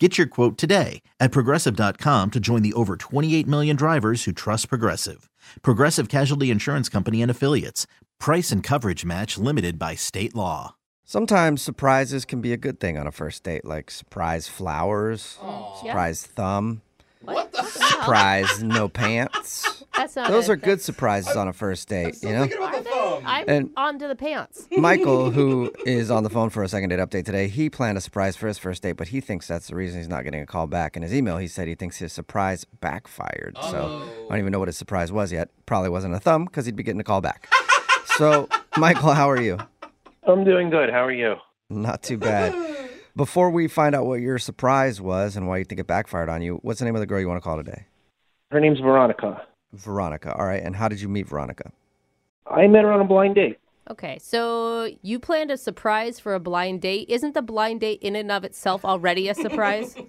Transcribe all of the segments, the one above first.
Get your quote today at progressive.com to join the over 28 million drivers who trust Progressive. Progressive Casualty Insurance Company and Affiliates. Price and coverage match limited by state law. Sometimes surprises can be a good thing on a first date, like surprise flowers, surprise thumb, What the? surprise no pants. That's not Those a- are good surprises on a first date, you know? Thinking about the thumb. I'm And- on to the pants. Michael, who is on the phone for a second date update today, he planned a surprise for his first date, but he thinks that's the reason he's not getting a call back. In his email, he said he thinks his surprise backfired. So oh. I don't even know what his surprise was yet. Probably wasn't a thumb because he'd be getting a call back. so, Michael, how are you? I'm doing good. How are you? Not too bad. Before we find out what your surprise was and why you think it backfired on you, what's the name of the girl you want to call today? Her name's Veronica. Veronica. All right. And how did you meet Veronica? I met her on a blind date. Okay, so you planned a surprise for a blind date. Isn't the blind date in and of itself already a surprise?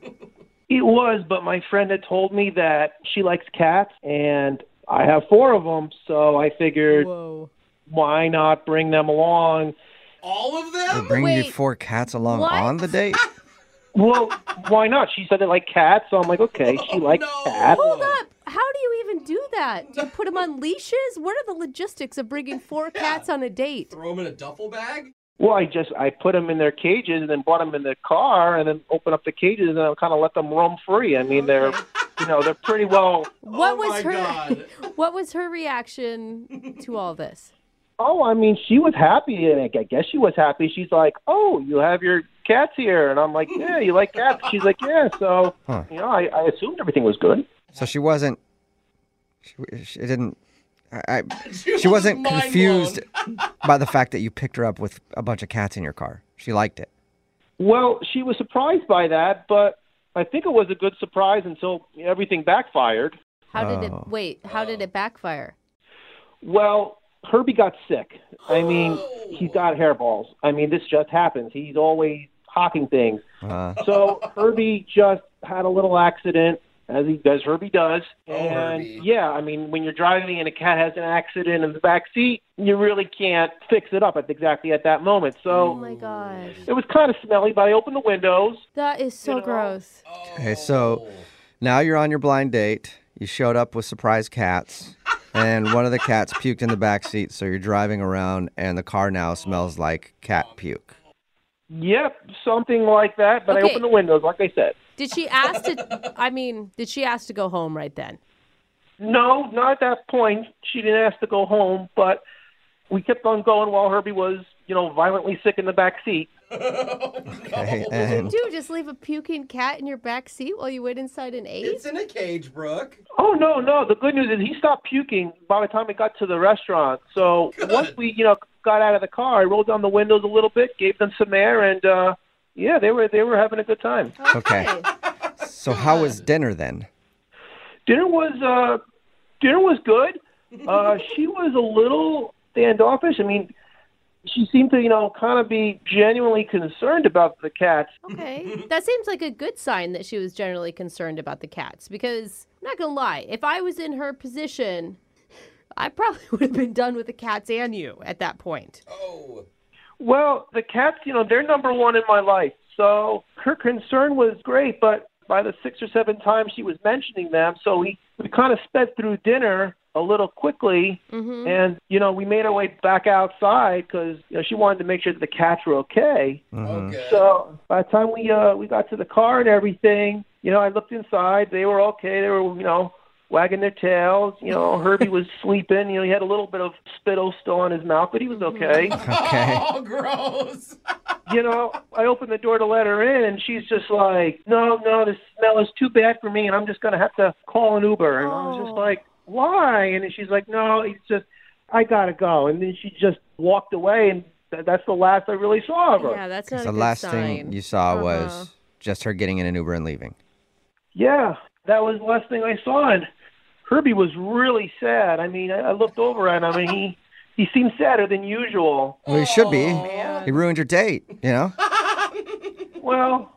It was, but my friend had told me that she likes cats, and I have four of them, so I figured Whoa. why not bring them along? All of They're them? bringing you Wait, four cats along what? on the date? Well, why not? She said they like cats, so I'm like, okay, she oh, likes no. cats. Hold up. How do you even do that? Do you put them on leashes? What are the logistics of bringing four cats on a date? Throw them in a duffel bag? Well, I just I put them in their cages and then brought them in the car and then open up the cages and I kind of let them roam free. I mean, they're you know they're pretty well. What Oh was my her God. What was her reaction to all this? Oh, I mean, she was happy, and I guess she was happy. She's like, "Oh, you have your cats here," and I'm like, "Yeah, you like cats?" She's like, "Yeah." So, Huh. you know, I, I assumed everything was good. So she wasn't. She, she didn't. I, I, She she was wasn't mind confused by the fact that you picked her up with a bunch of cats in your car. She liked it. Well, she was surprised by that, but I think it was a good surprise until everything backfired. How did Oh. it wait? How did it backfire? Well, Herbie got sick. I mean, he's got hairballs. I mean, this just happens. He's always hawking things. Uh, So Herbie just had a little accident, as he as Herbie does. Oh, and Herbie. yeah, I mean, when you're driving and a cat has an accident in the back seat, you really can't fix it up at exactly at that moment. So Oh So my gosh. it was kind of smelly, but I opened the windows. That is so You know, gross. okay, so now you're on your blind date. You showed up with surprise cats, and one of the cats puked in the back seat. So you're driving around, and the car now smells like cat puke. Yep, something like that. But Okay. I opened the windows, like I said. Did she ask to? I mean, did she ask to go home right then? No, not at that point. She didn't ask to go home, but we kept on going while Herbie was, you know, violently sick in the back seat. Okay, and Do just leave a puking cat in your back seat while you wait inside an eight? It's in a cage, Brooke. Oh no, no. The good news is he stopped puking by the time we got to the restaurant. So once we, you know, got out of the car, I rolled down the windows a little bit, gave them some air, and uh yeah, they were they were having a good time. okay. So how was dinner then? Dinner was uh dinner was good. Uh she was a little standoffish. I mean, she seemed to, you know, kind of be genuinely concerned about the cats. Okay. That seems like a good sign that she was generally concerned about the cats because I'm not going to lie, if I was in her position, I probably would have been done with the cats and you at that point. Oh. Well, the cats, you know, they're number one in my life. So her concern was great, but by the six or seven times she was mentioning them, so we, we kind of sped through dinner a little quickly, Mhm. and you know we made our way back outside because you know she wanted to make sure that the cats were okay. Okay. So by the time we uh we got to the car and everything, you know, I looked inside. They were okay. They were you know wagging their tails. You know, Herbie was sleeping. You know, he had a little bit of spittle still on his mouth, but he was okay. Okay. Oh, gross. you know, I opened the door to let her in, and she's just like, "No, no, this smell is too bad for me, and I'm just gonna have to call an Uber." And I was just Oh. like, "Why?" And she's like, "No, it's just I gotta go." And then she just walked away, and th- that's the last I really saw of her. Yeah, that's not a the good last sign. thing you saw Uh-huh. was just her getting in an Uber and leaving. Yeah, that was the last thing I saw. And Herbie was really sad. I mean, I, I looked over at him, and he he seemed sadder than usual. Well, he should be. Aw. He ruined your date, you know? Well,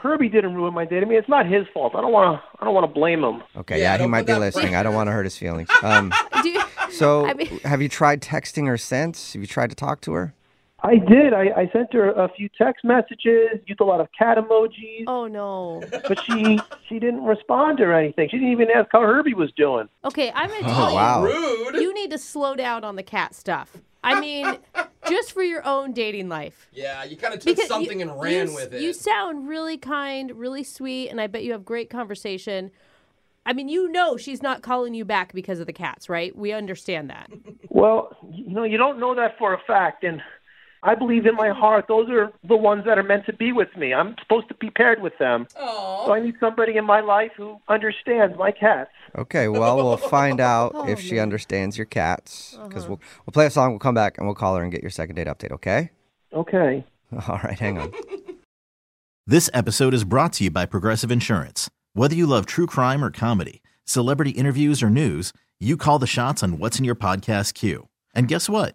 Herbie didn't ruin my date. I mean, it's not his fault. I don't want to. I don't want to blame him. Okay, Yeah, yeah, he might be listening. pressure I don't want to hurt his feelings. Um, Do you, so, I mean- have you tried texting her since? Have you tried to talk to her? I did. I, I sent her a few text messages, used a lot of cat emojis, oh no. but she she didn't respond or anything. She didn't even ask how Herbie was doing. Okay, I'm gonna Oh, tell you. wow. Rude. You need to slow down on the cat stuff. I mean, just for your own dating life. yeah, you kind of took Because you- something and ran you, with it. You sound really kind, really sweet, and I bet you have great conversation. I mean, you know she's not calling you back because of the cats, right? We understand that. Well, you know, you don't know that for a fact, and I believe in my heart those are the ones that are meant to be with me. I'm supposed to be paired with them. Aw. So I need somebody in my life who understands my cats. Okay, well, we'll find out Oh, if she man. Uh-huh. understands your cats. Because we'll, we'll play a song, we'll come back, and we'll call her and get your second date update, okay? Okay. All right, hang on. This episode is brought to you by Progressive Insurance. Whether you love true crime or comedy, celebrity interviews or news, you call the shots on what's in your podcast queue. And guess what?